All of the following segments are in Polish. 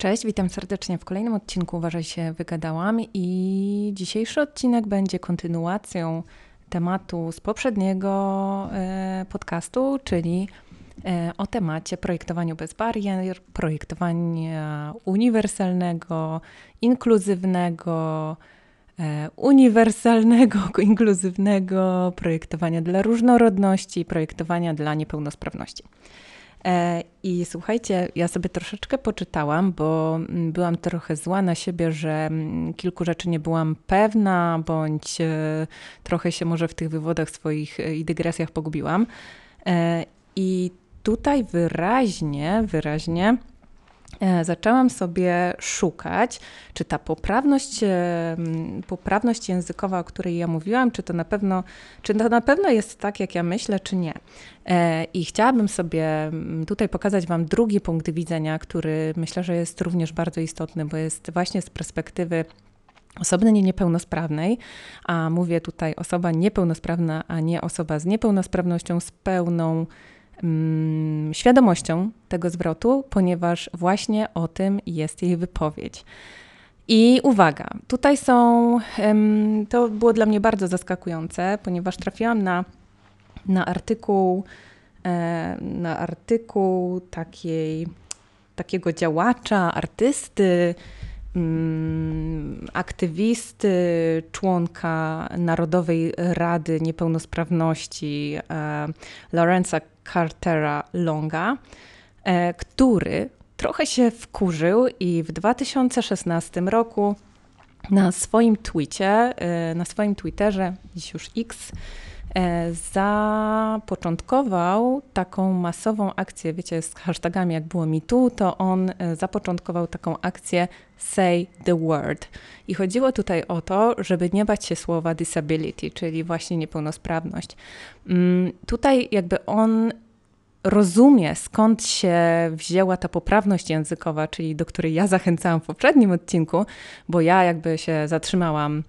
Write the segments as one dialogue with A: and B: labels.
A: Cześć, witam serdecznie w kolejnym odcinku Uważaj się, wygadałam i dzisiejszy odcinek będzie kontynuacją tematu z poprzedniego e, podcastu, czyli e, o temacie projektowaniu bez barier, projektowania uniwersalnego, inkluzywnego, e, uniwersalnego, inkluzywnego, projektowania dla różnorodności, projektowania dla niepełnosprawności. E, I słuchajcie, ja sobie troszeczkę poczytałam, bo mm, byłam trochę zła na siebie, że mm, kilku rzeczy nie byłam pewna, bądź e, trochę się może w tych wywodach swoich e, i dygresjach pogubiłam. I tutaj wyraźnie, wyraźnie zaczęłam sobie szukać, czy ta poprawność, e, poprawność językowa, o której ja mówiłam, czy to na pewno, czy to na pewno jest tak, jak ja myślę, czy nie. E, I chciałabym sobie tutaj pokazać Wam drugi punkt widzenia, który myślę, że jest również bardzo istotny, bo jest właśnie z perspektywy osoby niepełnosprawnej, a mówię tutaj osoba niepełnosprawna, a nie osoba z niepełnosprawnością, z pełną świadomością tego zwrotu, ponieważ właśnie o tym jest jej wypowiedź. I uwaga, tutaj są, to było dla mnie bardzo zaskakujące, ponieważ trafiłam na, na artykuł, e, na artykuł takiej, takiego działacza, artysty, mm, aktywisty, członka Narodowej Rady Niepełnosprawności e, Lorenza Cartera Longa, e, który trochę się wkurzył i w 2016 roku na swoim Twicie, e, na swoim Twitterze, dziś już X, zapoczątkował taką masową akcję, wiecie, z hashtagami jak było tu, to on zapoczątkował taką akcję Say the Word. I chodziło tutaj o to, żeby nie bać się słowa disability, czyli właśnie niepełnosprawność. Mm, tutaj jakby on rozumie, skąd się wzięła ta poprawność językowa, czyli do której ja zachęcałam w poprzednim odcinku, bo ja jakby się zatrzymałam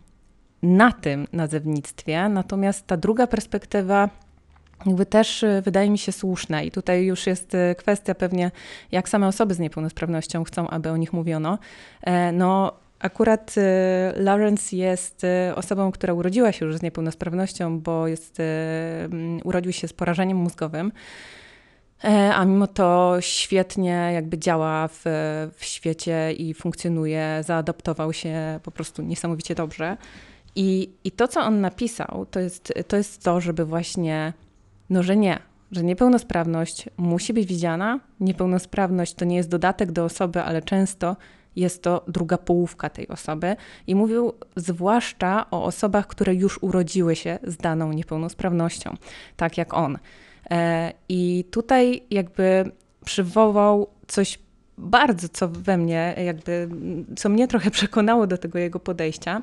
A: na tym nazewnictwie, natomiast ta druga perspektywa jakby też y, wydaje mi się słuszna i tutaj już jest y, kwestia pewnie, jak same osoby z niepełnosprawnością chcą, aby o nich mówiono. E, no, Akurat y, Lawrence jest osobą, która urodziła się już z niepełnosprawnością, bo jest, urodził się z porażeniem mózgowym. E, a mimo to świetnie jakby działa w, w świecie i funkcjonuje, zaadaptował się po prostu niesamowicie dobrze. I, I to, co on napisał, to jest, to jest to, żeby właśnie, no że nie, że niepełnosprawność musi być widziana. Niepełnosprawność to nie jest dodatek do osoby, ale często jest to druga połówka tej osoby. I mówił zwłaszcza o osobach, które już urodziły się z daną niepełnosprawnością, tak jak on. E, I tutaj jakby przywołał coś bardzo, co we mnie, jakby, co mnie trochę przekonało do tego jego podejścia,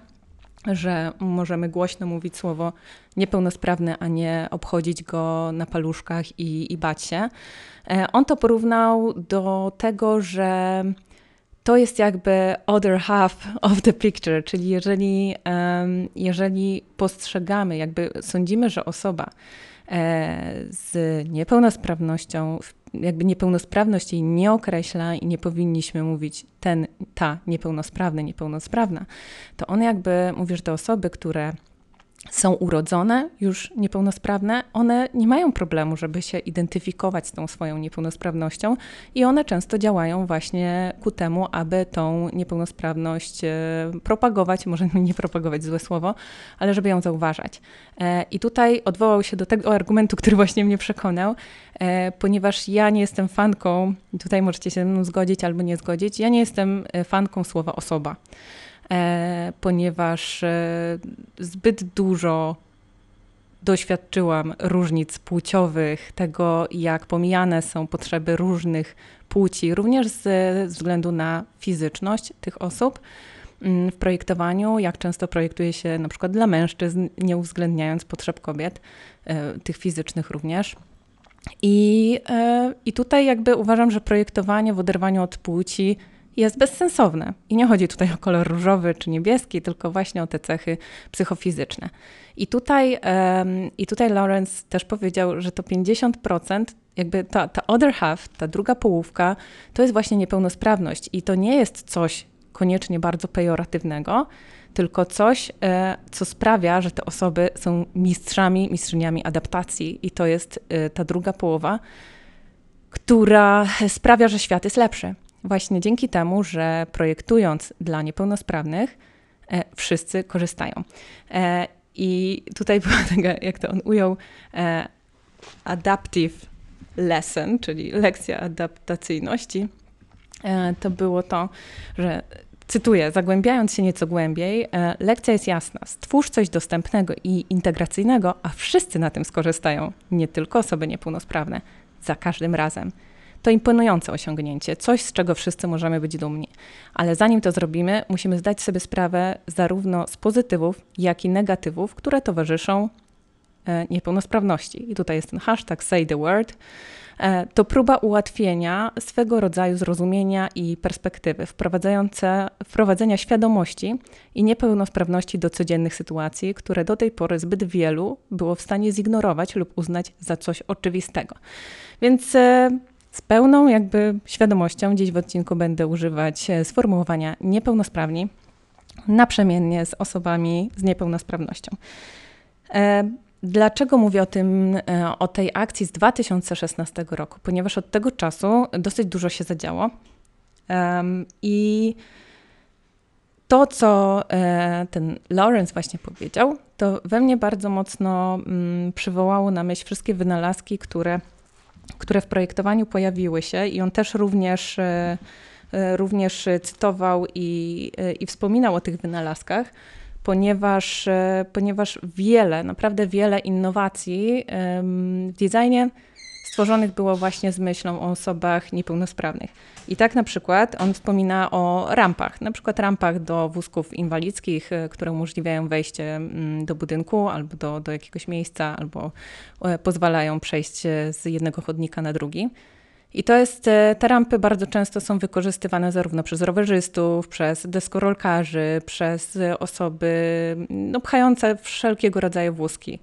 A: że możemy głośno mówić słowo niepełnosprawny, a nie obchodzić go na paluszkach i, i bać się. E, on to porównał do tego, że to jest jakby other half of the picture, czyli jeżeli, jeżeli postrzegamy, jakby sądzimy, że osoba E, z niepełnosprawnością, jakby niepełnosprawność jej nie określa i nie powinniśmy mówić ten, ta niepełnosprawny, niepełnosprawna, to on jakby mówi, że te osoby, które są urodzone już niepełnosprawne, one nie mają problemu, żeby się identyfikować z tą swoją niepełnosprawnością i one często działają właśnie ku temu, aby tą niepełnosprawność e, propagować, może nie propagować złe słowo, ale żeby ją zauważać. E, I tutaj odwołał się do tego argumentu, który właśnie mnie przekonał, e, ponieważ ja nie jestem fanką, tutaj możecie się ze mną zgodzić albo nie zgodzić, ja nie jestem fanką słowa osoba. E, ponieważ e, zbyt dużo doświadczyłam różnic płciowych, tego jak pomijane są potrzeby różnych płci, również ze względu na fizyczność tych osób mm, w projektowaniu, jak często projektuje się na przykład dla mężczyzn, nie uwzględniając potrzeb kobiet, e, tych fizycznych również. I, I tutaj jakby uważam, że projektowanie w oderwaniu od płci jest bezsensowne. I nie chodzi tutaj o kolor różowy czy niebieski, tylko właśnie o te cechy psychofizyczne. I tutaj, um, i tutaj Lawrence też powiedział, że to 50% jakby ta, ta other half, ta druga połówka, to jest właśnie niepełnosprawność i to nie jest coś koniecznie bardzo pejoratywnego, tylko coś, e, co sprawia, że te osoby są mistrzami, mistrzyniami adaptacji i to jest e, ta druga połowa, która sprawia, że świat jest lepszy. Właśnie dzięki temu, że projektując dla niepełnosprawnych, e, wszyscy korzystają. I tutaj była taka, jak to on ujął, adaptive lesson, czyli lekcja adaptacyjności. To było to, że Cytuję, zagłębiając się nieco głębiej, e, lekcja jest jasna. Stwórz coś dostępnego i integracyjnego, a wszyscy na tym skorzystają, nie tylko osoby niepełnosprawne, za każdym razem. To imponujące osiągnięcie, coś z czego wszyscy możemy być dumni. Ale zanim to zrobimy, musimy zdać sobie sprawę zarówno z pozytywów, jak i negatywów, które towarzyszą e, niepełnosprawności. I tutaj jest ten hashtag say the word. E, to próba ułatwienia swego rodzaju zrozumienia i perspektywy, wprowadzenia świadomości i niepełnosprawności do codziennych sytuacji, które do tej pory zbyt wielu było w stanie zignorować lub uznać za coś oczywistego. Więc e, z pełną jakby świadomością dziś w odcinku będę używać e, sformułowania niepełnosprawni naprzemiennie z osobami z niepełnosprawnością. Dlaczego mówię o tym, e, o tej akcji z 2016 roku? Ponieważ od tego czasu dosyć dużo się zadziało. I to, co e, ten Lawrence właśnie powiedział, to we mnie bardzo mocno mm, przywołało na myśl wszystkie wynalazki, które, które w projektowaniu pojawiły się, i on też również, e, również cytował i, i wspominał o tych wynalazkach ponieważ, e, ponieważ wiele, naprawdę wiele innowacji w designie stworzonych było właśnie z myślą o osobach niepełnosprawnych. I tak na przykład on wspomina o rampach, na przykład rampach do wózków inwalidzkich, e, które umożliwiają wejście mm, do budynku albo do, do jakiegoś miejsca, albo e, pozwalają przejść z jednego chodnika na drugi. I to jest, e, te rampy bardzo często są wykorzystywane zarówno przez rowerzystów, przez deskorolkarzy, przez osoby no, pchające wszelkiego rodzaju wózki.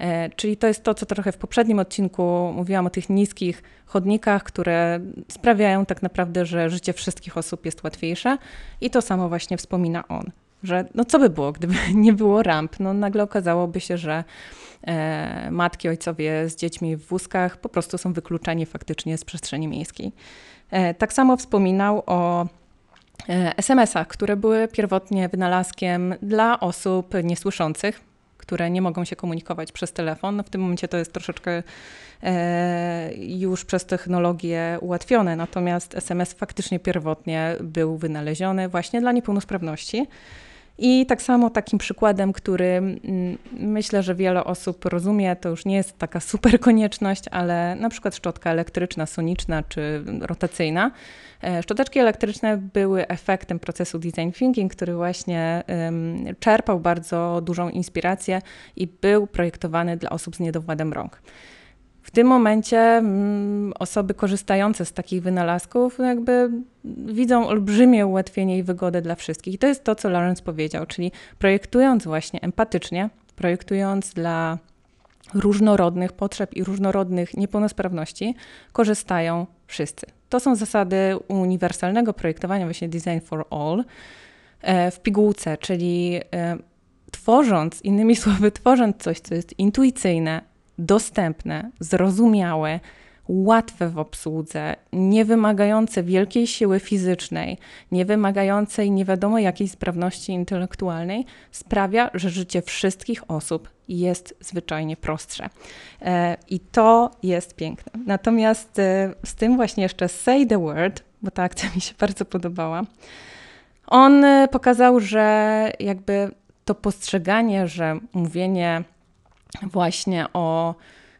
A: E, czyli to jest to, co trochę w poprzednim odcinku mówiłam o tych niskich chodnikach, które sprawiają tak naprawdę, że życie wszystkich osób jest łatwiejsze. I to samo właśnie wspomina on, że no co by było, gdyby nie było ramp? No nagle okazałoby się, że E, matki, ojcowie z dziećmi w wózkach po prostu są wykluczeni faktycznie z przestrzeni miejskiej. E, tak samo wspominał o SMS-ach, które były pierwotnie wynalazkiem dla osób niesłyszących, które nie mogą się komunikować przez telefon. No w tym momencie to jest troszeczkę już przez technologię ułatwione, natomiast SMS faktycznie pierwotnie był wynaleziony właśnie dla niepełnosprawności. I tak samo takim przykładem, który mm, myślę, że wiele osób rozumie, to już nie jest taka super konieczność, ale na przykład szczotka elektryczna, soniczna czy rotacyjna. E, szczoteczki elektryczne były efektem procesu design thinking, który właśnie czerpał bardzo dużą inspirację i był projektowany dla osób z niedowładem rąk. W tym momencie mm, osoby korzystające z takich wynalazków jakby widzą olbrzymie ułatwienie i wygodę dla wszystkich. I to jest to, co Lawrence powiedział, czyli projektując właśnie empatycznie, projektując dla różnorodnych potrzeb i różnorodnych niepełnosprawności, korzystają wszyscy. To są zasady uniwersalnego projektowania, właśnie Design for All e, w pigułce, czyli e, tworząc, innymi słowy, tworząc coś, co jest intuicyjne, dostępne, zrozumiałe, łatwe w obsłudze, nie wymagające wielkiej siły fizycznej, nie wymagającej nie wiadomo jakiej sprawności intelektualnej, sprawia, że życie wszystkich osób jest zwyczajnie prostsze. E, I to jest piękne. Natomiast e, z tym właśnie jeszcze Say the Word, bo ta akcja mi się bardzo podobała, on e, pokazał, że jakby to postrzeganie, że mówienie właśnie o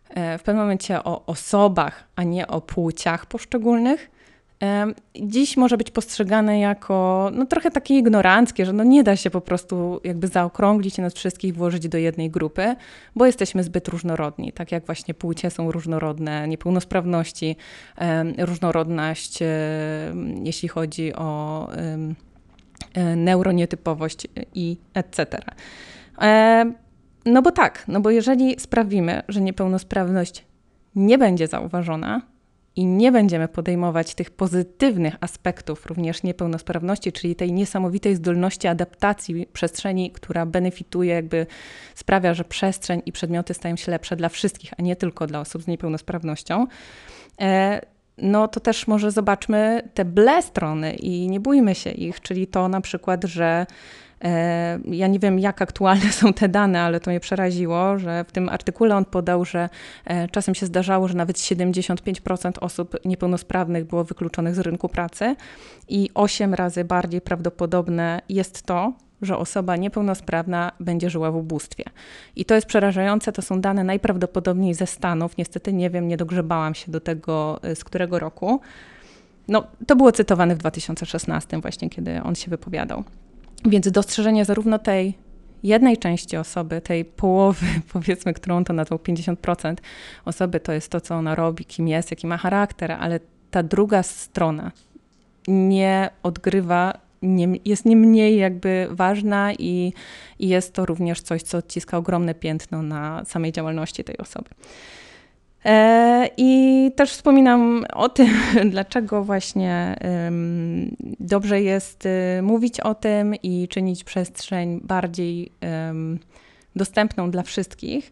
A: e, w pewnym momencie o osobach, a nie o płciach poszczególnych, dziś może być postrzegane jako no, trochę takie ignoranckie, że no, nie da się po prostu jakby zaokrąglić nas wszystkich włożyć do jednej grupy, bo jesteśmy zbyt różnorodni. Tak jak właśnie płcie są różnorodne, niepełnosprawności, różnorodność, jeśli chodzi o e, neuronietypowość i etc. No bo tak, no bo jeżeli sprawimy, że niepełnosprawność nie będzie zauważona, i nie będziemy podejmować tych pozytywnych aspektów również niepełnosprawności, czyli tej niesamowitej zdolności adaptacji przestrzeni, która benefituje, jakby sprawia, że przestrzeń i przedmioty stają się lepsze dla wszystkich, a nie tylko dla osób z niepełnosprawnością, e, no to też może zobaczmy te ble strony i nie bójmy się ich, czyli to na przykład, że ja nie wiem, jak aktualne są te dane, ale to mnie przeraziło, że w tym artykule on podał, że e, czasem się zdarzało, że nawet 75% osób niepełnosprawnych było wykluczonych z rynku pracy i 8 razy bardziej prawdopodobne jest to, że osoba niepełnosprawna będzie żyła w ubóstwie. I to jest przerażające, to są dane najprawdopodobniej ze Stanów. Niestety nie wiem, nie dogrzebałam się do tego, e, z którego roku. No, to było cytowane w 2016 właśnie, kiedy on się wypowiadał. Więc dostrzeżenie zarówno tej jednej części osoby, tej połowy, powiedzmy, którą to nazwał 50% osoby, to jest to, co ona robi, kim jest, jaki ma charakter, ale ta druga strona nie odgrywa, nie, jest nie mniej jakby ważna i, i jest to również coś, co odciska ogromne piętno na samej działalności tej osoby. E, I też wspominam o tym, dlaczego właśnie dobrze jest y, mówić o tym i czynić przestrzeń bardziej dostępną dla wszystkich,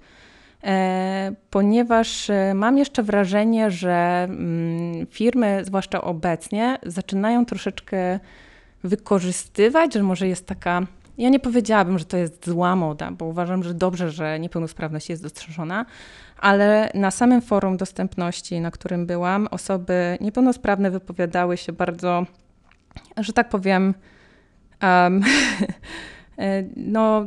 A: e, ponieważ y, mam jeszcze wrażenie, że mm, firmy, zwłaszcza obecnie, zaczynają troszeczkę wykorzystywać, że może jest taka ja nie powiedziałabym, że to jest zła moda, bo uważam, że dobrze, że niepełnosprawność jest dostrzeżona, ale na samym forum dostępności, na którym byłam, osoby niepełnosprawne wypowiadały się bardzo, że tak powiem, um, no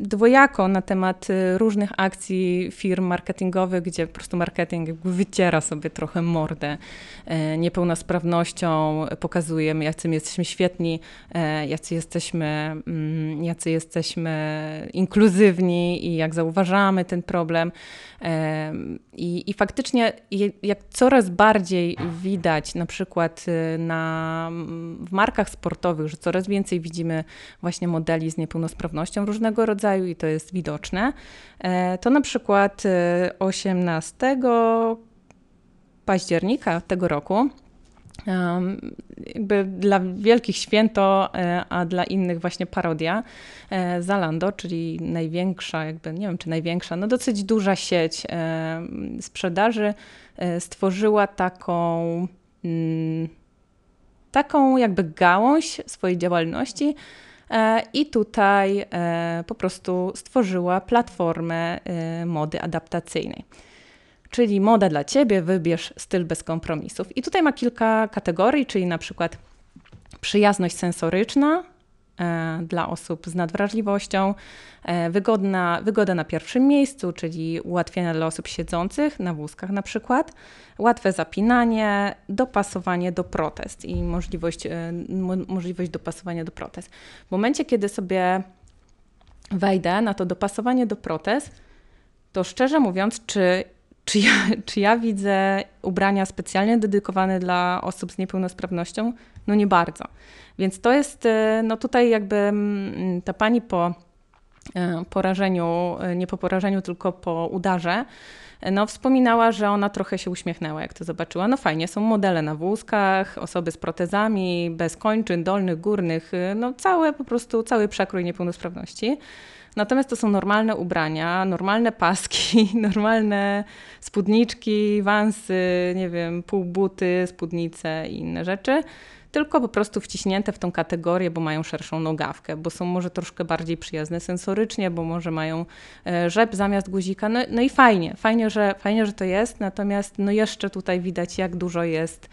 A: dwojako na temat y, różnych akcji firm marketingowych, gdzie po prostu marketing wyciera sobie trochę mordę e, niepełnosprawnością, pokazujemy, jacy my jesteśmy świetni, jacy jesteśmy, jacy jesteśmy inkluzywni i jak zauważamy ten problem. I, i faktycznie, jak coraz bardziej widać, na przykład y, na, w markach sportowych, że coraz więcej widzimy właśnie modeli z niepełnosprawnością różnego rodzaju, rodzaju i to jest widoczne, e, to na przykład 18 e, października tego roku jakby dla wielkich święto, e, a dla innych właśnie parodia. Zalando, czyli największa, jakby nie wiem czy największa, no dosyć duża sieć sprzedaży, stworzyła taką, mm, taką jakby gałąź swojej działalności, i tutaj e, po prostu stworzyła platformę e, mody adaptacyjnej. Czyli moda dla ciebie, wybierz styl bez kompromisów. I tutaj ma kilka kategorii, czyli na przykład przyjazność sensoryczna, E, dla osób z nadwrażliwością, e, wygodna, wygoda na pierwszym miejscu, czyli ułatwienia dla osób siedzących na wózkach na przykład, łatwe zapinanie, dopasowanie do protest i możliwość, e, możliwość dopasowania do protest. W momencie, kiedy sobie wejdę na to dopasowanie do protest, to szczerze mówiąc, czy czy ja, czy ja widzę ubrania specjalnie dedykowane dla osób z niepełnosprawnością? No nie bardzo. Więc to jest, e, no tutaj jakby mm, ta pani po e, porażeniu, e, nie po porażeniu, tylko po udarze, no wspominała, że ona trochę się uśmiechnęła, jak to zobaczyła. No fajnie, są modele na wózkach, osoby z protezami, bez kończyn dolnych, górnych, no całe po prostu, cały przekrój niepełnosprawności. Natomiast to są normalne ubrania, normalne paski, normalne spódniczki, wansy, nie wiem, półbuty, spódnice i inne rzeczy tylko po prostu wciśnięte w tą kategorię, bo mają szerszą nogawkę, bo są może troszkę bardziej przyjazne sensorycznie, bo może mają e, rzep zamiast guzika. No, no i fajnie, fajnie że, fajnie, że to jest, natomiast no jeszcze tutaj widać, jak dużo jest,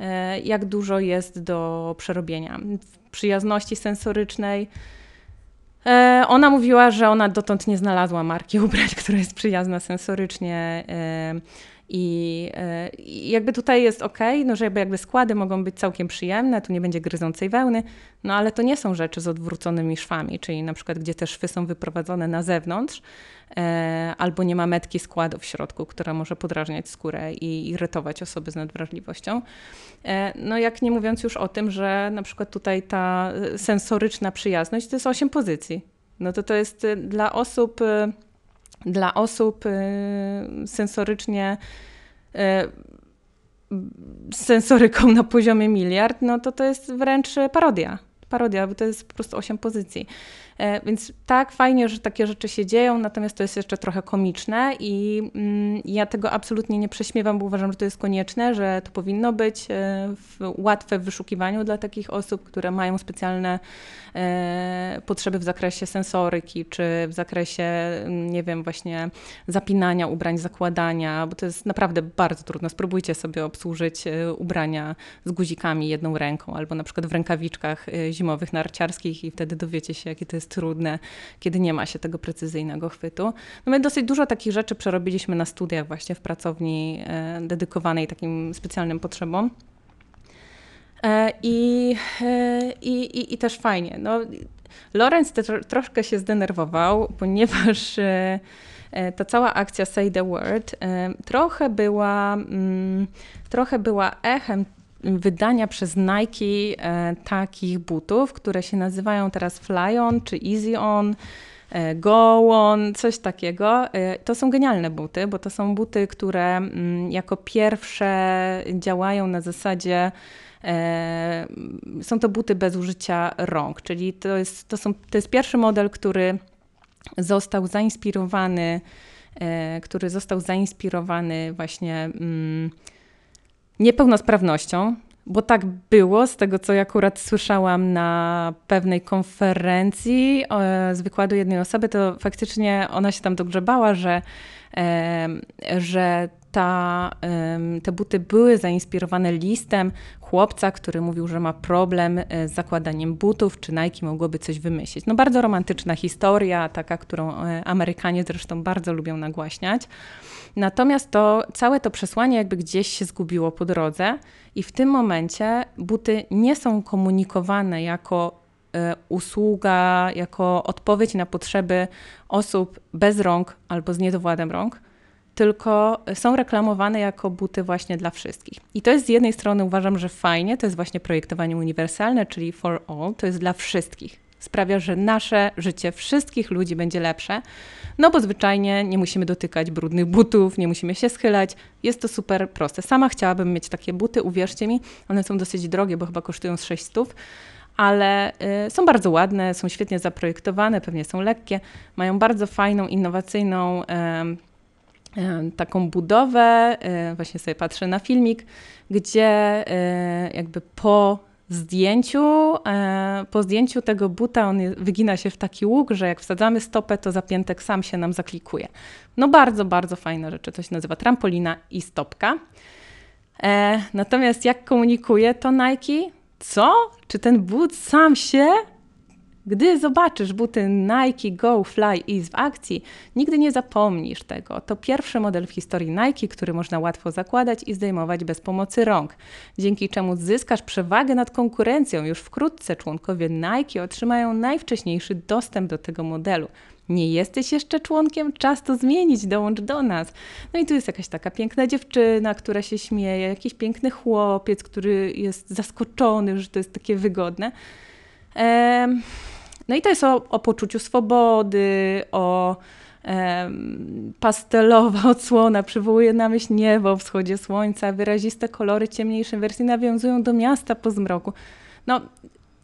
A: e, jak dużo jest do przerobienia. W przyjazności sensorycznej ona mówiła, że ona dotąd nie znalazła marki ubrań, która jest przyjazna sensorycznie. E, I, e, I, jakby tutaj jest ok, no że jakby składy mogą być całkiem przyjemne, tu nie będzie gryzącej wełny, no ale to nie są rzeczy z odwróconymi szwami, czyli na przykład gdzie te szwy są wyprowadzone na zewnątrz, e, albo nie ma metki składu w środku, która może podrażniać skórę i irytować osoby z nadwrażliwością. E, no jak nie mówiąc już o tym, że na przykład tutaj ta sensoryczna przyjazność to jest 8 pozycji. No to to jest dla osób dla osób sensorycznie z sensoryką na poziomie miliard, no to to jest wręcz parodia. Parodia, bo to jest po prostu osiem pozycji. E, więc tak, fajnie, że takie rzeczy się dzieją, natomiast to jest jeszcze trochę komiczne i mm, ja tego absolutnie nie prześmiewam, bo uważam, że to jest konieczne, że to powinno być e, łatwe w wyszukiwaniu dla takich osób, które mają specjalne e, potrzeby w zakresie sensoryki, czy w zakresie, mm, nie wiem, właśnie zapinania ubrań, zakładania, bo to jest naprawdę bardzo trudno. Spróbujcie sobie obsłużyć ubrania z guzikami jedną ręką, albo na przykład w rękawiczkach zimowych narciarskich i wtedy dowiecie się, jakie to jest trudne, kiedy nie ma się tego precyzyjnego chwytu. No my dosyć dużo takich rzeczy przerobiliśmy na studiach właśnie w pracowni e, dedykowanej takim specjalnym potrzebom. E, I, e, i, i, i też fajnie. No, Lorenz te, troszkę się zdenerwował, ponieważ ta cała akcja Say the Word trochę była, mm, trochę była echem wydania przez Nike e, takich butów, które się nazywają teraz Fly On czy Easy On. E, go on, coś takiego. E, to są genialne buty, bo to są buty, które mm, jako pierwsze działają na zasadzie są to buty bez użycia rąk, czyli to jest, to są, to jest pierwszy model, który został zainspirowany, który został zainspirowany właśnie mm, niepełnosprawnością, bo tak było, z tego co ja akurat słyszałam na pewnej konferencji z wykładu jednej osoby, to faktycznie ona się tam dogrzebała, że, że ta, te buty były zainspirowane listem chłopca, który mówił, że ma problem e, z zakładaniem butów, czy Nike mogłoby coś wymyślić. No bardzo romantyczna historia, taka, którą e, Amerykanie zresztą bardzo lubią nagłaśniać. Natomiast to całe to przesłanie jakby gdzieś się zgubiło po drodze i w tym momencie buty nie są komunikowane jako e, usługa, jako odpowiedź na potrzeby osób bez rąk albo z niedowładem rąk, tylko są reklamowane jako buty właśnie dla wszystkich. I to jest z jednej strony uważam, że fajnie, to jest właśnie projektowanie uniwersalne, czyli for all, to jest dla wszystkich. Sprawia, że nasze życie wszystkich ludzi będzie lepsze, no bo zwyczajnie nie musimy dotykać brudnych butów, nie musimy się schylać. Jest to super proste. Sama chciałabym mieć takie buty, uwierzcie mi, one są dosyć drogie, bo chyba kosztują 600 ale y, są bardzo ładne, są świetnie zaprojektowane, pewnie są lekkie, mają bardzo fajną, innowacyjną taką budowę. Y, właśnie sobie patrzę na filmik, gdzie y, jakby po zdjęciu, e, po zdjęciu tego buta on wygina się w taki łuk, że jak wsadzamy stopę, to zapiętek sam się nam zaklikuje. No bardzo, bardzo fajne rzeczy. To się nazywa trampolina i stopka. E, natomiast jak komunikuje to Nike? Co? Czy ten but sam się gdy zobaczysz buty Nike Go Fly Ease w akcji, nigdy nie zapomnisz tego. To pierwszy model w historii Nike, który można łatwo zakładać i zdejmować bez pomocy rąk, dzięki czemu zyskasz przewagę nad konkurencją. Już wkrótce członkowie Nike otrzymają najwcześniejszy dostęp do tego modelu. Nie jesteś jeszcze członkiem? Czas to zmienić, dołącz do nas. No i tu jest jakaś taka piękna dziewczyna, która się śmieje, jakiś piękny chłopiec, który jest zaskoczony, że to jest takie wygodne. No i to jest o, o poczuciu swobody, o pastelowa odsłona przywołuje na myśl niebo, wschodzie słońca, wyraziste kolory ciemniejszej wersji nawiązują do miasta po zmroku. No,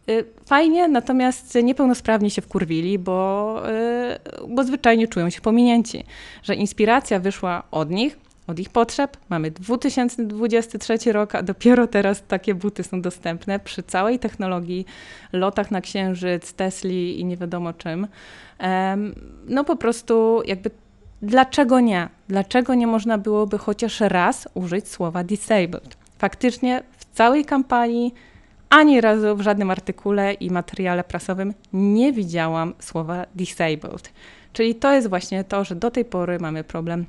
A: y, fajnie, natomiast niepełnosprawni się wkurwili, bo, y, bo zwyczajnie czują się pominięci, że inspiracja wyszła od nich, od ich potrzeb. Mamy 2023 rok, a dopiero teraz takie buty są dostępne przy całej technologii, lotach na Księżyc, Tesli i nie wiadomo czym. No po prostu jakby dlaczego nie? Dlaczego nie można byłoby chociaż raz użyć słowa disabled? Faktycznie w całej kampanii ani razu w żadnym artykule i materiale prasowym nie widziałam słowa disabled. Czyli to jest właśnie to, że do tej pory mamy problem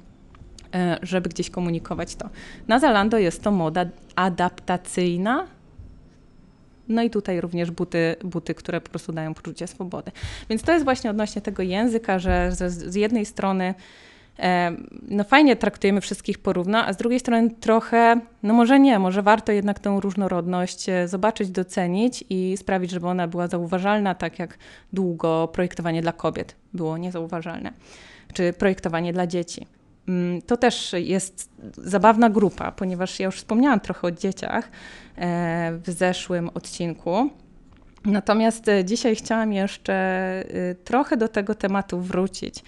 A: żeby gdzieś komunikować to. Na Zalando jest to moda adaptacyjna. No i tutaj również buty, buty, które po prostu dają poczucie swobody. Więc to jest właśnie odnośnie tego języka, że z, z jednej strony no fajnie traktujemy wszystkich porówno, a z drugiej strony trochę, no może nie, może warto jednak tę różnorodność e, zobaczyć, docenić i sprawić, żeby ona była zauważalna, tak jak długo projektowanie dla kobiet było niezauważalne, czy projektowanie dla dzieci. Mm, to też jest zabawna grupa, ponieważ ja już wspomniałam trochę o dzieciach e, w zeszłym odcinku. Natomiast e, dzisiaj chciałam jeszcze trochę do tego tematu wrócić.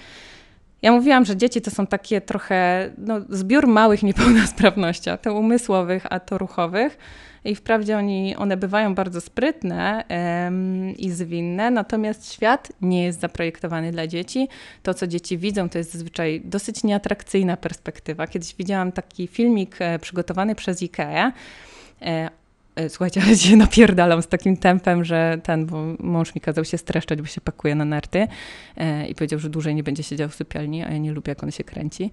A: Ja mówiłam, że dzieci to są takie trochę no, zbiór małych niepełnosprawności, a to umysłowych, a to ruchowych. I wprawdzie oni, one bywają bardzo sprytne i zwinne, natomiast świat nie jest zaprojektowany dla dzieci. To, co dzieci widzą, to jest zazwyczaj dosyć nieatrakcyjna perspektywa. Kiedyś widziałam taki filmik e, przygotowany przez IKEA E, słuchajcie, ale się napierdalam z takim tempem, że ten, bo mąż mi kazał się streszczać, bo się pakuje na narty e, i powiedział, że dłużej nie będzie siedział w sypialni, a ja nie lubię, jak on się kręci.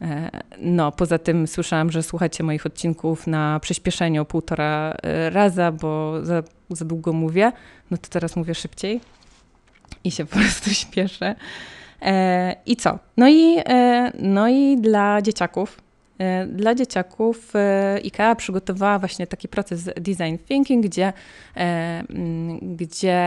A: E, no, poza tym słyszałam, że słuchacie moich odcinków na przyspieszeniu półtora e, raza, bo za, za długo mówię. No to teraz mówię szybciej i się po prostu śpieszę. E, I co? No i, e, no i dla dzieciaków E, dla dzieciaków e, IKEA przygotowała właśnie taki proces design thinking, gdzie, e, gdzie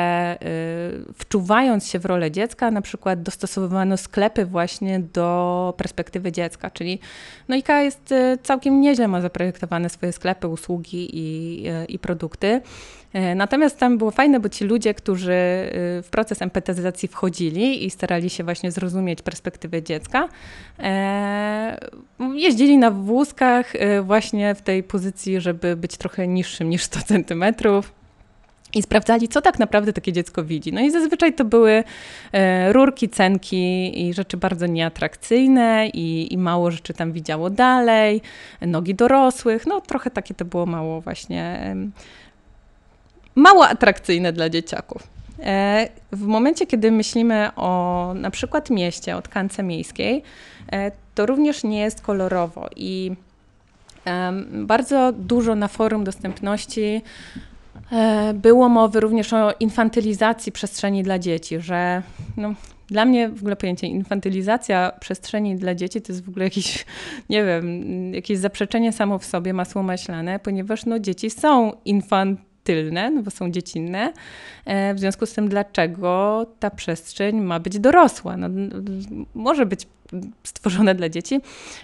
A: wczuwając się w rolę dziecka, na przykład dostosowywano sklepy właśnie do perspektywy dziecka, czyli no IKEA jest całkiem nieźle, ma zaprojektowane swoje sklepy, usługi i, i produkty. E, natomiast tam było fajne, bo ci ludzie, którzy y, w proces empatyzacji wchodzili i starali się właśnie zrozumieć perspektywę dziecka, e, jeździli na wózkach y, właśnie w tej pozycji, żeby być trochę niższym niż 100 centymetrów i sprawdzali, co tak naprawdę takie dziecko widzi. No i zazwyczaj to były e, rurki, cenki i rzeczy bardzo nieatrakcyjne i, i, mało rzeczy tam widziało dalej, nogi dorosłych, no trochę takie to było mało właśnie mało atrakcyjne dla dzieciaków. E, w momencie, kiedy myślimy o na przykład mieście, o tkance miejskiej, e, to również nie jest kolorowo i bardzo dużo na forum dostępności e, było mowy również o infantylizacji przestrzeni dla dzieci, że no, dla mnie w ogóle pojęcie infantylizacja przestrzeni dla dzieci to jest w ogóle jakieś, nie wiem, jakieś zaprzeczenie samo w sobie, masło maślane, ponieważ no, dzieci są infantylne tylne, no bo są dziecinne. E, w związku z tym, dlaczego ta przestrzeń ma być dorosła? No, może być stworzone dla dzieci.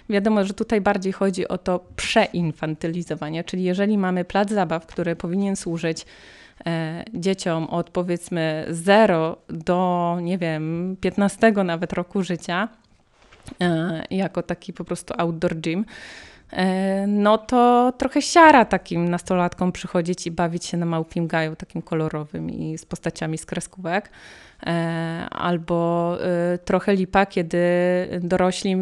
A: Wiadomo, że tutaj bardziej chodzi o to przeinfantylizowanie, czyli jeżeli mamy plac zabaw, który powinien służyć e, dzieciom od powiedzmy 0 do, nie wiem, 15 nawet roku życia, e, jako taki po prostu outdoor gym, no to trochę siara takim nastolatkom przychodzić i bawić się na małpim gaju, takim kolorowym i z postaciami z kreskówek. E, albo e, trochę lipa, kiedy dorośli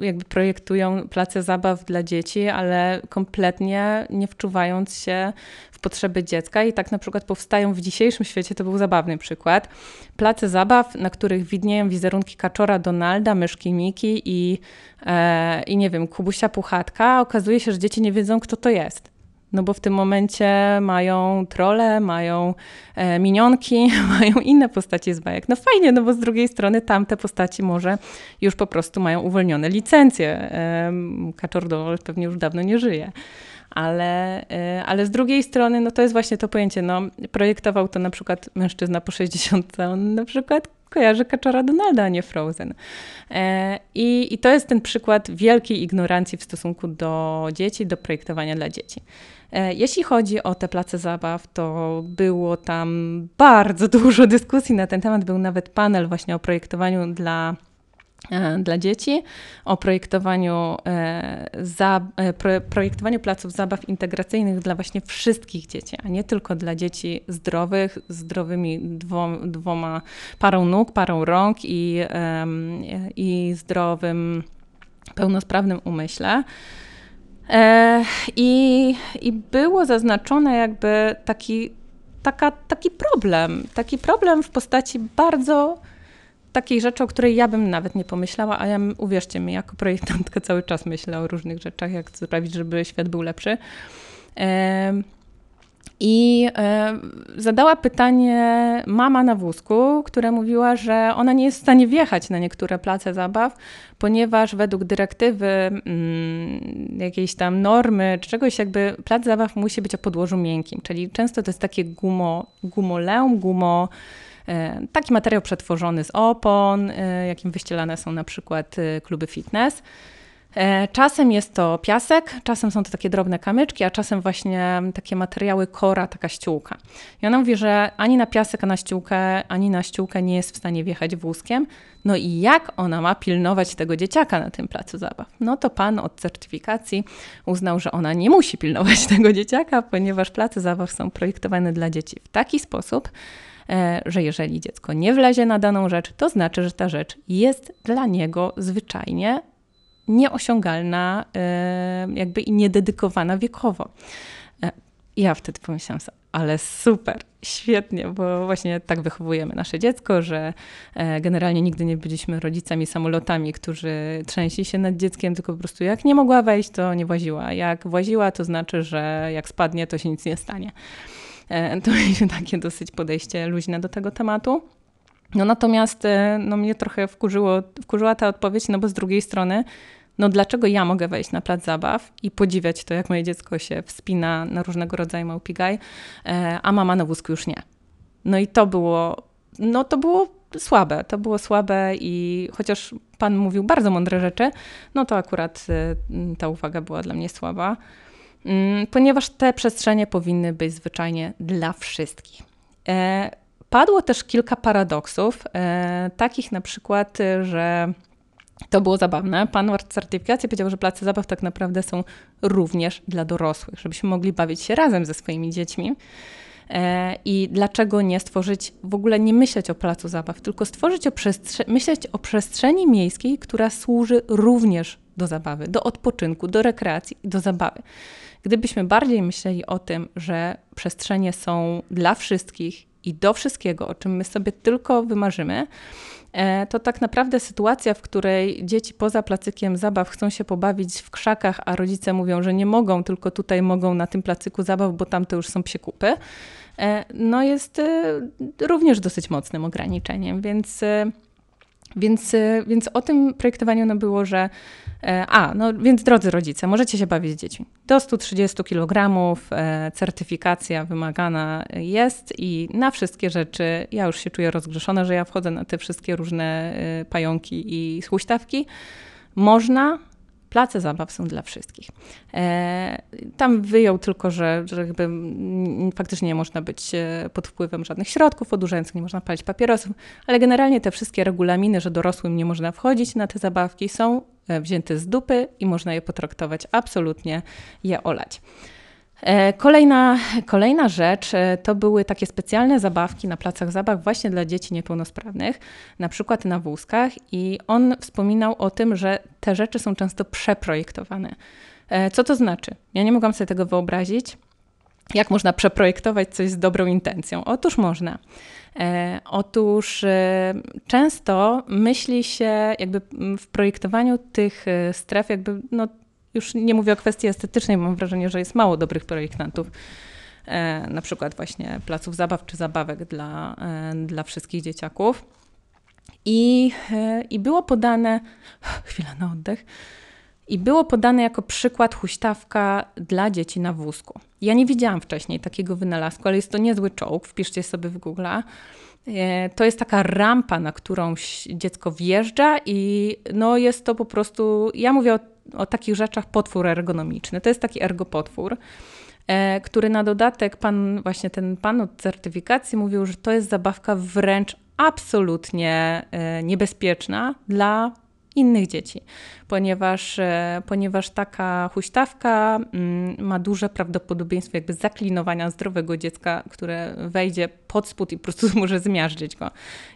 A: jakby projektują place zabaw dla dzieci, ale kompletnie nie wczuwając się potrzeby dziecka i tak na przykład powstają w dzisiejszym świecie, to był zabawny przykład, place zabaw, na których widnieją wizerunki kaczora Donalda, myszki Miki i, e, i nie wiem, Kubusia Puchatka, okazuje się, że dzieci nie wiedzą, kto to jest. No bo w tym momencie mają trole, mają e, minionki, mają inne postacie z bajek. No fajnie, no bo z drugiej strony tamte postaci może już po prostu mają uwolnione licencje. E, Kaczor pewnie już dawno nie żyje. Ale, e, ale z drugiej strony, no to jest właśnie to pojęcie, no projektował to na przykład mężczyzna po 60, on na przykład kojarzy Kaczora Donalda, a nie Frozen. E, I, I to jest ten przykład wielkiej ignorancji w stosunku do dzieci, do projektowania dla dzieci. E, jeśli chodzi o te place zabaw, to było tam bardzo dużo dyskusji na ten temat. Był nawet panel właśnie o projektowaniu dla dla dzieci, o projektowaniu, e, za, projektowaniu placów zabaw integracyjnych dla właśnie wszystkich dzieci, a nie tylko dla dzieci zdrowych, zdrowymi dwoma, parą nóg, parą rąk i, i zdrowym, pełnosprawnym umyśle. E, I, I było zaznaczone jakby taki, taka, taki problem, taki problem w postaci bardzo takiej rzeczy, o której ja bym nawet nie pomyślała, a ja, uwierzcie mi, jako projektantka cały czas myślę o różnych rzeczach, jak sprawić, żeby świat był lepszy. I e, zadała pytanie mama na wózku, która mówiła, że ona nie jest w stanie wjechać na niektóre place zabaw, ponieważ według dyrektywy mm, jakiejś tam normy czy czegoś, jakby plac zabaw musi być o podłożu miękkim, czyli często to jest takie gumo, gumoleum, gumo. E, taki materiał przetworzony z opon, e, jakim wyścielane są na przykład e, kluby fitness. E, czasem jest to piasek, czasem są to takie drobne kamyczki, a czasem właśnie takie materiały kora, taka ściółka. I ona mówi, że ani na piasek, ani na ściółkę, ani na ściółkę nie jest w stanie wjechać wózkiem. No i jak ona ma pilnować tego dzieciaka na tym placu zabaw? No to pan od certyfikacji uznał, że ona nie musi pilnować tego dzieciaka, ponieważ place zabaw są projektowane dla dzieci w taki sposób, e, że jeżeli dziecko nie wlezie na daną rzecz, to znaczy, że ta rzecz jest dla niego zwyczajnie nieosiągalna e, jakby i niededykowana wiekowo. E, ja wtedy pomyślałam sobie, ale super, świetnie, bo właśnie tak wychowujemy nasze dziecko, że e, generalnie nigdy nie byliśmy rodzicami samolotami, którzy trzęsi się nad dzieckiem, tylko po prostu jak nie mogła wejść, to nie właziła. Jak właziła, to znaczy, że jak spadnie, to się nic nie stanie. To mieliśmy takie dosyć podejście luźne do tego tematu. No natomiast e, no, mnie trochę wkurzyło, wkurzyła ta odpowiedź, no bo z drugiej strony, no dlaczego ja mogę wejść na plac zabaw i podziwiać to, jak moje dziecko się wspina na różnego rodzaju małpigaj, e, a mama na wózku już nie. No i to było, no to było słabe, to było słabe i chociaż pan mówił bardzo mądre rzeczy, no to akurat e, ta uwaga była dla mnie słaba, ponieważ te przestrzenie powinny być zwyczajnie dla wszystkich. Padło też kilka paradoksów, e, takich na przykład, że to było zabawne. Pan certyfikacji powiedział, że place zabaw tak naprawdę są również dla dorosłych, żebyśmy mogli bawić się razem ze swoimi dziećmi. E, I dlaczego nie stworzyć, w ogóle nie myśleć o placu zabaw, tylko stworzyć o myśleć o przestrzeni miejskiej, która służy również do zabawy, do odpoczynku, do rekreacji i do zabawy. Gdybyśmy bardziej myśleli o tym, że przestrzenie są dla wszystkich i do wszystkiego, o czym my sobie tylko wymarzymy, e, to tak naprawdę sytuacja, w której dzieci poza placykiem zabaw chcą się pobawić w krzakach, a rodzice mówią, że nie mogą, tylko tutaj mogą na tym placyku zabaw, bo tam to już są psiekupy, e, no jest e, również dosyć mocnym ograniczeniem, więc więc, więc o tym projektowaniu no było, że a, no więc drodzy rodzice, możecie się bawić z dziećmi. Do 130 kg e, certyfikacja wymagana jest i na wszystkie rzeczy ja już się czuję rozgrzeszona, że ja wchodzę na te wszystkie różne e, pająki i huśtawki. Można, place zabaw są dla wszystkich. E, tam wyjął tylko, że, że jakby faktycznie nie można być e, pod wpływem żadnych środków odurzających, nie można palić papierosów, ale generalnie te wszystkie regulaminy, że dorosłym nie można wchodzić na te zabawki, są e, wzięte z dupy i można je potraktować absolutnie, je olać. E, kolejna, kolejna rzecz e, to były takie specjalne zabawki na placach zabaw właśnie dla dzieci niepełnosprawnych, na przykład na wózkach, i on wspominał o tym, że te rzeczy są często przeprojektowane. E, co to znaczy? Ja nie mogłam sobie tego wyobrazić. Jak można przeprojektować coś z dobrą intencją? Otóż można. E, otóż e, często myśli się jakby w projektowaniu tych stref, jakby no, już nie mówię o kwestii estetycznej, mam wrażenie, że jest mało dobrych projektantów. E, na przykład właśnie placów zabaw czy zabawek dla, e, dla wszystkich dzieciaków. I, e, I było podane, chwila na oddech, i było podane jako przykład huśtawka dla dzieci na wózku. Ja nie widziałam wcześniej takiego wynalazku, ale jest to niezły czołg, wpiszcie sobie w Google. To jest taka rampa, na którą dziecko wjeżdża i no jest to po prostu, ja mówię o o takich rzeczach potwór ergonomiczny. To jest taki ergopotwór, e, który na dodatek pan, właśnie ten pan od certyfikacji mówił, że to jest zabawka wręcz absolutnie e, niebezpieczna dla innych dzieci, ponieważ, e, ponieważ taka huśtawka mm, ma duże prawdopodobieństwo jakby zaklinowania zdrowego dziecka, które wejdzie pod spód i po prostu może zmiażdżyć go.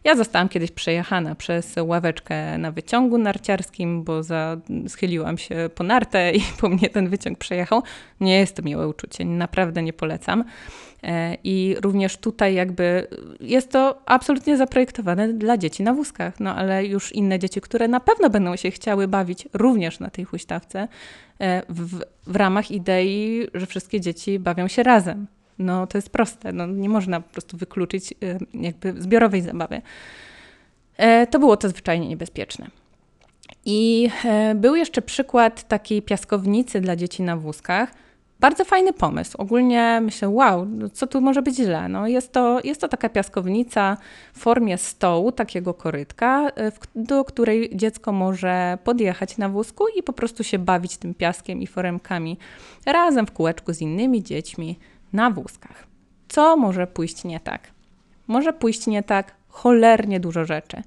A: Ja zostałam kiedyś przejechana przez ławeczkę na wyciągu narciarskim, bo za, schyliłam się po nartę i po mnie ten wyciąg przejechał. Nie jest to miłe uczucie, naprawdę nie polecam. E, I również tutaj jakby jest to absolutnie zaprojektowane dla dzieci na wózkach, no ale już inne dzieci, które na pewno będą się chciały bawić również na tej huśtawce e, w, w ramach idei, że wszystkie dzieci bawią się razem. No to jest proste, no, nie można po prostu wykluczyć y, jakby zbiorowej zabawy. E, to było to zwyczajnie niebezpieczne. I e, był jeszcze przykład takiej piaskownicy dla dzieci na wózkach. Bardzo fajny pomysł. Ogólnie myślę, wow, no co tu może być źle? No jest, to, jest to taka piaskownica w formie stołu, takiego korytka, e, do której dziecko może podjechać na wózku i po prostu się bawić tym piaskiem i foremkami razem w kółeczku z innymi dziećmi na wózkach. Co może pójść nie tak? Może pójść nie tak cholernie dużo rzeczy.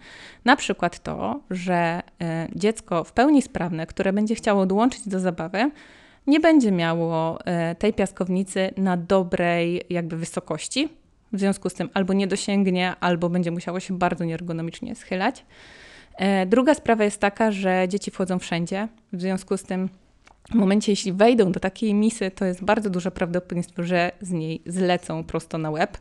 A: Na przykład to, że e, dziecko w pełni sprawne, które będzie chciało dołączyć do zabawy, nie będzie miało e, tej piaskownicy na dobrej jakby wysokości. W związku z tym albo nie dosięgnie, albo będzie musiało się bardzo nieergonomicznie schylać. E, druga sprawa jest taka, że dzieci wchodzą wszędzie. W związku z tym w momencie, jeśli wejdą do takiej misy, to jest bardzo duże prawdopodobieństwo, że z niej zlecą prosto na łeb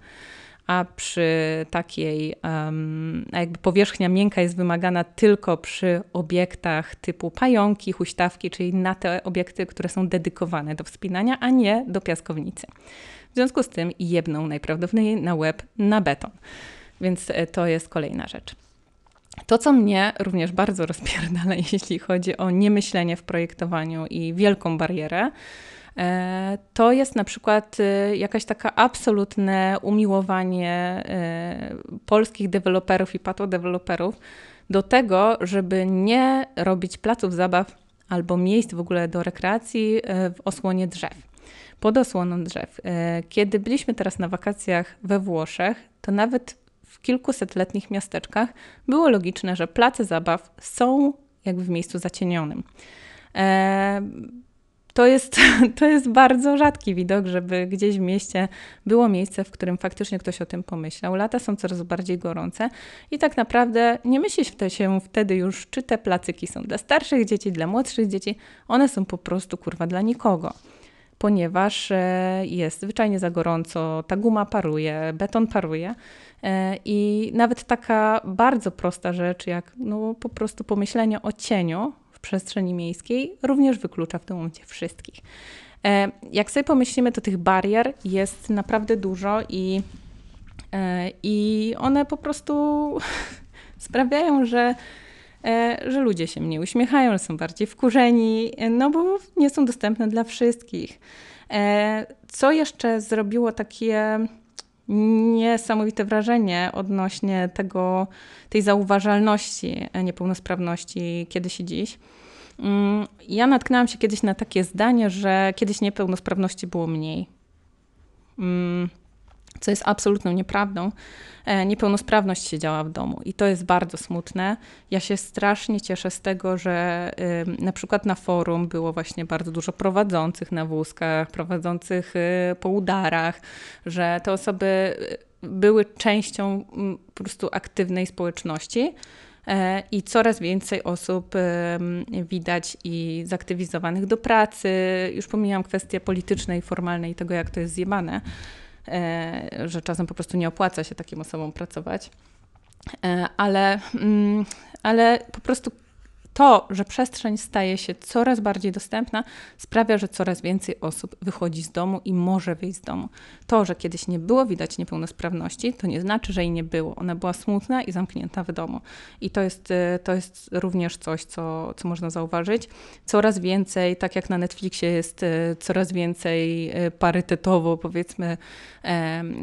A: a przy takiej um, jakby powierzchnia miękka jest wymagana tylko przy obiektach typu pająki, huśtawki, czyli na te obiekty, które są dedykowane do wspinania, a nie do piaskownicy. W związku z tym jebną najprawdopodobniej na łeb na beton. Więc e, to jest kolejna rzecz. To, co mnie również bardzo rozpierdala, jeśli chodzi o niemyślenie w projektowaniu i wielką barierę, to jest na przykład e, jakaś taka absolutne umiłowanie e, polskich deweloperów i patodeweloperów do tego, żeby nie robić placów zabaw albo miejsc w ogóle do rekreacji w osłonie drzew. Pod osłoną drzew. Kiedy byliśmy teraz na wakacjach we Włoszech, to nawet w kilkusetletnich miasteczkach było logiczne, że place zabaw są jakby w miejscu zacienionym to jest, to jest bardzo rzadki widok, żeby gdzieś w mieście było miejsce, w którym faktycznie ktoś o tym pomyślał. Lata są coraz bardziej gorące i tak naprawdę nie myśli się wtedy już, czy te placyki są dla starszych dzieci, dla młodszych dzieci. One są po prostu kurwa dla nikogo ponieważ e, jest zwyczajnie za gorąco, ta guma paruje, beton paruje. E, I nawet taka bardzo prosta rzecz, jak no, po prostu pomyślenie o cieniu przestrzeni miejskiej również wyklucza w tym momencie wszystkich. E, jak sobie pomyślimy, to tych barier jest naprawdę dużo i, e, i one po prostu sprawiają, że, e, że ludzie się mniej uśmiechają, są bardziej wkurzeni, no bo nie są dostępne dla wszystkich. Co jeszcze zrobiło takie niesamowite wrażenie odnośnie tego, tej zauważalności niepełnosprawności kiedyś i dziś. Mm, ja natknęłam się kiedyś na takie zdanie, że kiedyś niepełnosprawności było mniej. Co jest absolutną nieprawdą. E, niepełnosprawność się działa w domu i to jest bardzo smutne. Ja się strasznie cieszę z tego, że na przykład na forum było właśnie bardzo dużo prowadzących na wózkach, prowadzących y, po udarach, że te osoby y, były częścią po prostu aktywnej społeczności. E, I coraz więcej osób widać i zaktywizowanych do pracy. Już pomijam kwestie polityczne i formalne i tego, jak to jest zjebane, że czasem po prostu nie opłaca się takim osobom pracować. E, ale, mm, ale po prostu to, że przestrzeń staje się coraz bardziej dostępna, sprawia, że coraz więcej osób wychodzi z domu i może wyjść z domu. To, że kiedyś nie było widać niepełnosprawności, to nie znaczy, że jej nie było. Ona była smutna i zamknięta w domu. I to jest, y, to jest również coś, co, co można zauważyć. Coraz więcej, tak jak na Netflixie jest y, coraz więcej y, parytetowo, powiedzmy,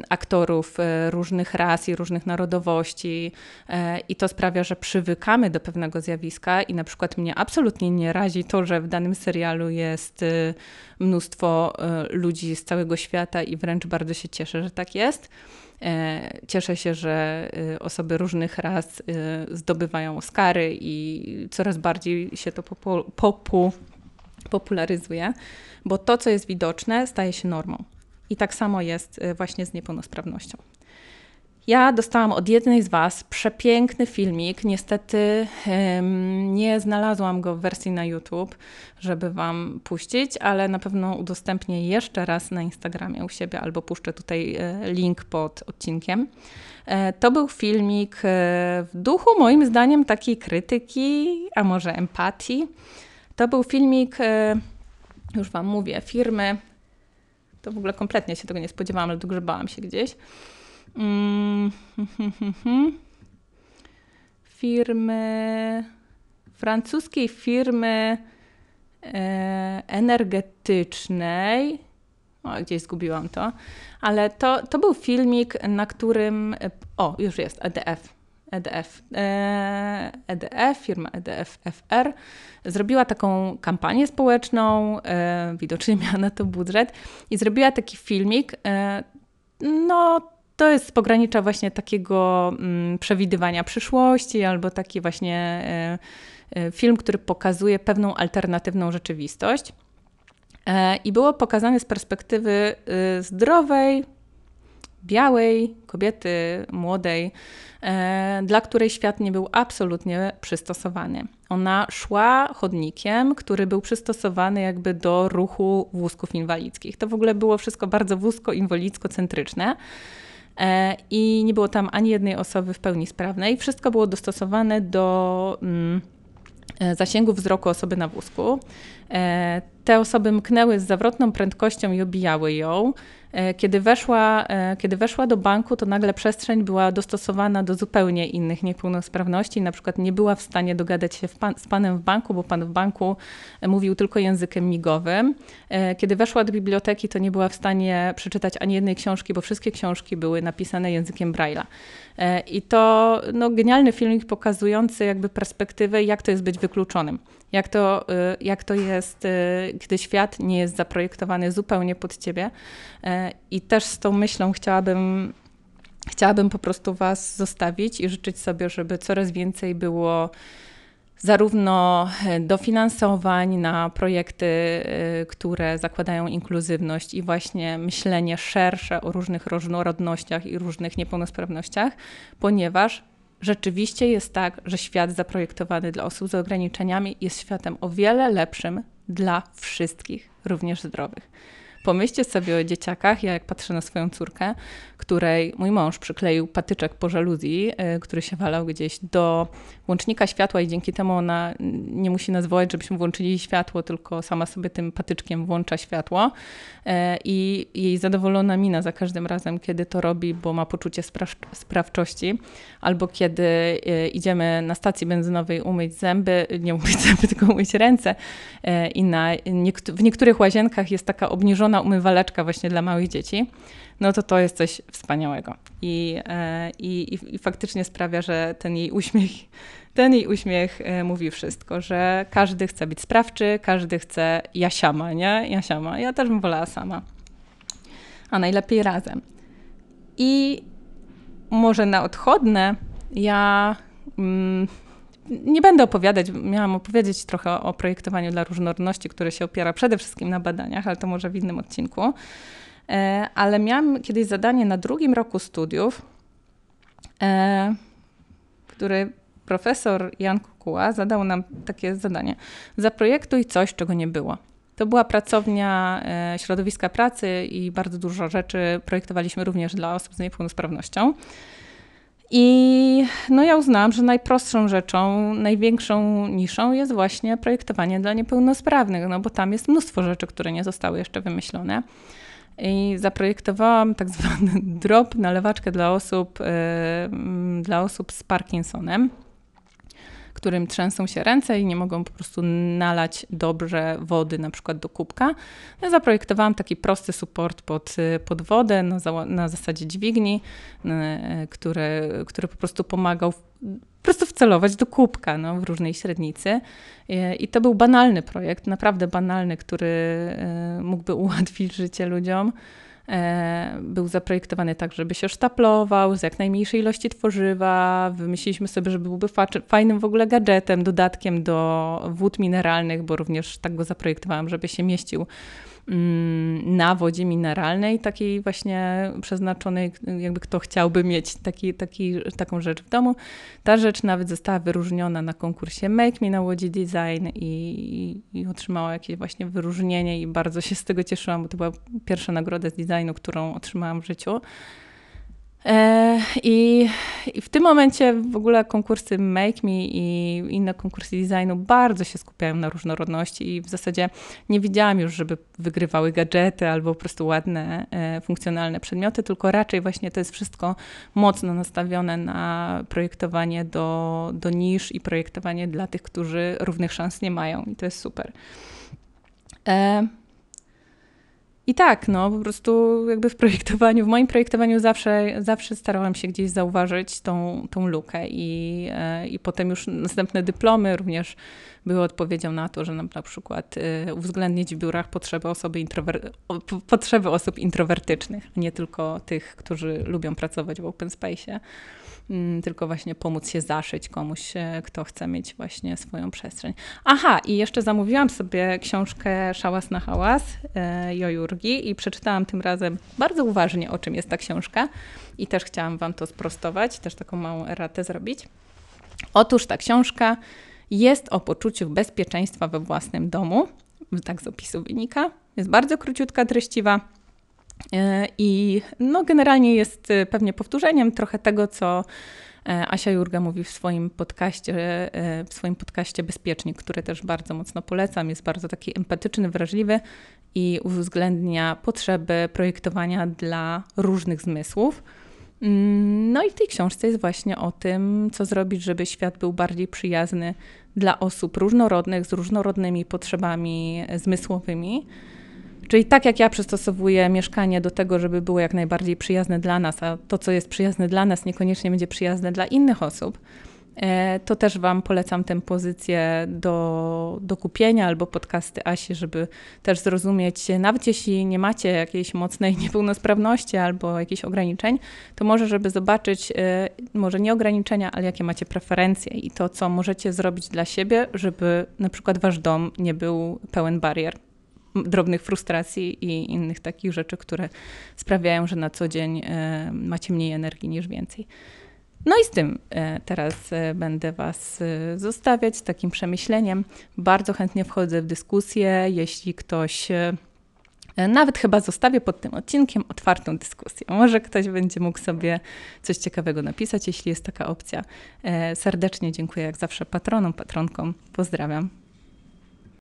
A: aktorów różnych ras i różnych narodowości, i to sprawia, że przywykamy do pewnego zjawiska i na przykład mnie absolutnie nie razi to, że w danym serialu jest y, mnóstwo y, ludzi z całego świata i wręcz bardzo się cieszę, że tak jest. E, cieszę się, że y, osoby różnych ras zdobywają Oscary i coraz bardziej się to popu, popu, popularyzuje, bo to, co jest widoczne, staje się normą. I tak samo jest właśnie z niepełnosprawnością. Ja dostałam od jednej z Was przepiękny filmik. Niestety um, nie znalazłam go w wersji na YouTube, żeby Wam puścić, ale na pewno udostępnię jeszcze raz na Instagramie u siebie albo puszczę tutaj e, link pod odcinkiem. E, to był filmik e, w duchu, moim zdaniem, takiej krytyki, a może empatii. To był filmik, już Wam mówię, firmy To w ogóle kompletnie się tego nie spodziewałam, ale dogrzebałam się gdzieś. Mm, firmy, francuskiej firmy e, energetycznej. O, gdzieś zgubiłam to. Ale to, to był filmik, na którym. O, już jest, EDF. EDF. EDF, firma EDF FR, zrobiła taką kampanię społeczną, e, widocznie miała na to budżet i zrobiła taki filmik. E, no, to jest z pogranicza właśnie takiego mm, przewidywania przyszłości albo taki właśnie e, film, który pokazuje pewną alternatywną rzeczywistość. I było pokazane z perspektywy zdrowej, białej kobiety, młodej, e, dla której świat nie był absolutnie przystosowany. Ona szła chodnikiem, który był przystosowany jakby do ruchu wózków inwalidzkich. To w ogóle było wszystko bardzo wózko-inwalidzko-centryczne. E, I nie było tam ani jednej osoby w pełni sprawnej. Wszystko było dostosowane do mm, e, zasięgu wzroku osoby na wózku. Te osoby mknęły z zawrotną prędkością i obijały ją. E, kiedy weszła, e, kiedy weszła do banku, to nagle przestrzeń była dostosowana do zupełnie innych niepełnosprawności. Na przykład nie była w stanie dogadać się pan, z panem w banku, bo pan w banku e, mówił tylko językiem migowym. Kiedy weszła do biblioteki, to nie była w stanie przeczytać ani jednej książki, bo wszystkie książki były napisane językiem Braille'a. I to no, genialny filmik pokazujący jakby perspektywę, jak to jest być wykluczonym. Jak to, jak to jest, kiedy świat nie jest zaprojektowany zupełnie pod ciebie. I też z tą myślą chciałabym, chciałabym po prostu Was zostawić i życzyć sobie, żeby coraz więcej było zarówno dofinansowań na projekty, y, które zakładają inkluzywność i właśnie myślenie szersze o różnych różnorodnościach i różnych niepełnosprawnościach, ponieważ rzeczywiście jest tak, że świat zaprojektowany dla osób z ograniczeniami jest światem o wiele lepszym dla wszystkich, również zdrowych. Pomyślcie sobie o dzieciakach. Ja jak patrzę na swoją córkę, której mój mąż przykleił patyczek po żaluzji, y, który się walał gdzieś do łącznika światła i dzięki temu ona nie musi nas wołać, żebyśmy włączyli światło, tylko sama sobie tym patyczkiem włącza światło. Y, I jej zadowolona mina za każdym razem, kiedy to robi, bo ma poczucie sprawczości, albo kiedy y, idziemy na stacji benzynowej umyć zęby, nie umyć zęby, tylko umyć ręce. I na, w niektórych łazienkach jest taka obniżona umywaleczka właśnie dla małych dzieci no to to jest coś wspaniałego. I, e, i, i faktycznie sprawia, że ten jej uśmiech, ten jej uśmiech e, mówi wszystko, że każdy chce być sprawczy, każdy chce jasiama, nie? Jasiama. Ja też bym wolała sama. A najlepiej razem. I może na odchodne ja mm, nie będę opowiadać, miałam opowiedzieć trochę o projektowaniu dla różnorodności, które się opiera przede wszystkim na badaniach, ale to może w innym odcinku. E, ale miałam kiedyś zadanie na drugim roku studiów, e, który profesor Jan Kukuła zadał nam takie zadanie. Zaprojektuj coś, czego nie było. To była pracownia e, środowiska pracy i bardzo dużo rzeczy projektowaliśmy również dla osób z niepełnosprawnością. I no ja uznałam, że najprostszą rzeczą, największą niszą jest właśnie projektowanie dla niepełnosprawnych, no bo tam jest mnóstwo rzeczy, które nie zostały jeszcze wymyślone. I zaprojektowałam tak zwany drop, nalewaczkę dla osób, yy, dla osób z Parkinsonem, którym trzęsą się ręce i nie mogą po prostu nalać dobrze wody na przykład do kubka. Ja zaprojektowałam taki prosty support pod, pod wodę na, na zasadzie dźwigni, yy, który, który po prostu pomagał po prostu wcelować do kubka no, w różnej średnicy. I to był banalny projekt, naprawdę banalny, który e, mógłby ułatwić życie ludziom. E, był zaprojektowany tak, żeby się sztaplował z jak najmniejszej ilości tworzywa. Wymyśliliśmy sobie, żeby byłby fajnym w ogóle gadżetem, dodatkiem do wód mineralnych, bo również tak go zaprojektowałam, żeby się mieścił na wodzie mineralnej, takiej właśnie przeznaczonej, jakby kto chciałby mieć taki, taki, taką rzecz w domu. Ta rzecz nawet została wyróżniona na konkursie Make Me na Łodzi Design i, i otrzymała jakieś właśnie wyróżnienie i bardzo się z tego cieszyłam, bo to była pierwsza nagroda z designu, którą otrzymałam w życiu. E, I, w tym momencie w ogóle konkursy Make Me i inne konkursy designu bardzo się skupiają na różnorodności i w zasadzie nie widziałam już, żeby wygrywały gadżety albo po prostu ładne, e, funkcjonalne przedmioty, tylko raczej właśnie to jest wszystko mocno nastawione na projektowanie do, do nisz i projektowanie dla tych, którzy równych szans nie mają i to jest super. E, i tak, no po prostu jakby w projektowaniu, w moim projektowaniu zawsze, zawsze starałam się gdzieś zauważyć tą, tą lukę i, e, i potem już następne dyplomy również były odpowiedzią na to, że na, na przykład e, uwzględnić w biurach potrzeby, osoby intrower- potrzeby osób introwertycznych, a nie tylko tych, którzy lubią pracować w open space. Tylko właśnie pomóc się zaszyć komuś, e, kto chce mieć właśnie swoją przestrzeń. Aha, i jeszcze zamówiłam sobie książkę Szałas na hałas e, Jojurgi i przeczytałam tym razem bardzo uważnie, o czym jest ta książka i też chciałam Wam to sprostować, też taką małą eratę zrobić. Otóż ta książka jest o poczuciu bezpieczeństwa we własnym domu, tak z opisu wynika. Jest bardzo króciutka, treściwa I no, generalnie jest e, pewnie powtórzeniem trochę tego, co e, Asia Jurga mówi w swoim podcaście, w swoim podcaście Bezpiecznik, który też bardzo mocno polecam. Jest bardzo taki empatyczny, wrażliwy i uwzględnia potrzeby projektowania dla różnych zmysłów. Mm, no i w tej książce jest właśnie o tym, co zrobić, żeby świat był bardziej przyjazny dla osób różnorodnych, z różnorodnymi potrzebami zmysłowymi. Czyli tak jak ja przystosowuję mieszkanie do tego, żeby było jak najbardziej przyjazne dla nas, a to, co jest przyjazne dla nas, niekoniecznie będzie przyjazne dla innych osób, e, to też Wam polecam tę pozycję do, do kupienia albo podcasty Asi, żeby też zrozumieć, nawet jeśli nie macie jakiejś mocnej niepełnosprawności albo jakichś ograniczeń, to może, żeby zobaczyć, e, może nie ograniczenia, ale jakie macie preferencje i to, co możecie zrobić dla siebie, żeby na przykład Wasz dom nie był pełen barier drobnych frustracji i innych takich rzeczy, które sprawiają, że na co dzień e, macie mniej energii niż więcej. No i z tym e, teraz e, będę Was zostawiać, z takim przemyśleniem. Bardzo chętnie wchodzę w dyskusję, jeśli ktoś nawet chyba zostawię pod tym odcinkiem otwartą dyskusję. Może ktoś będzie mógł sobie coś ciekawego napisać, jeśli jest taka opcja. Serdecznie dziękuję jak zawsze patronom, patronkom. Pozdrawiam.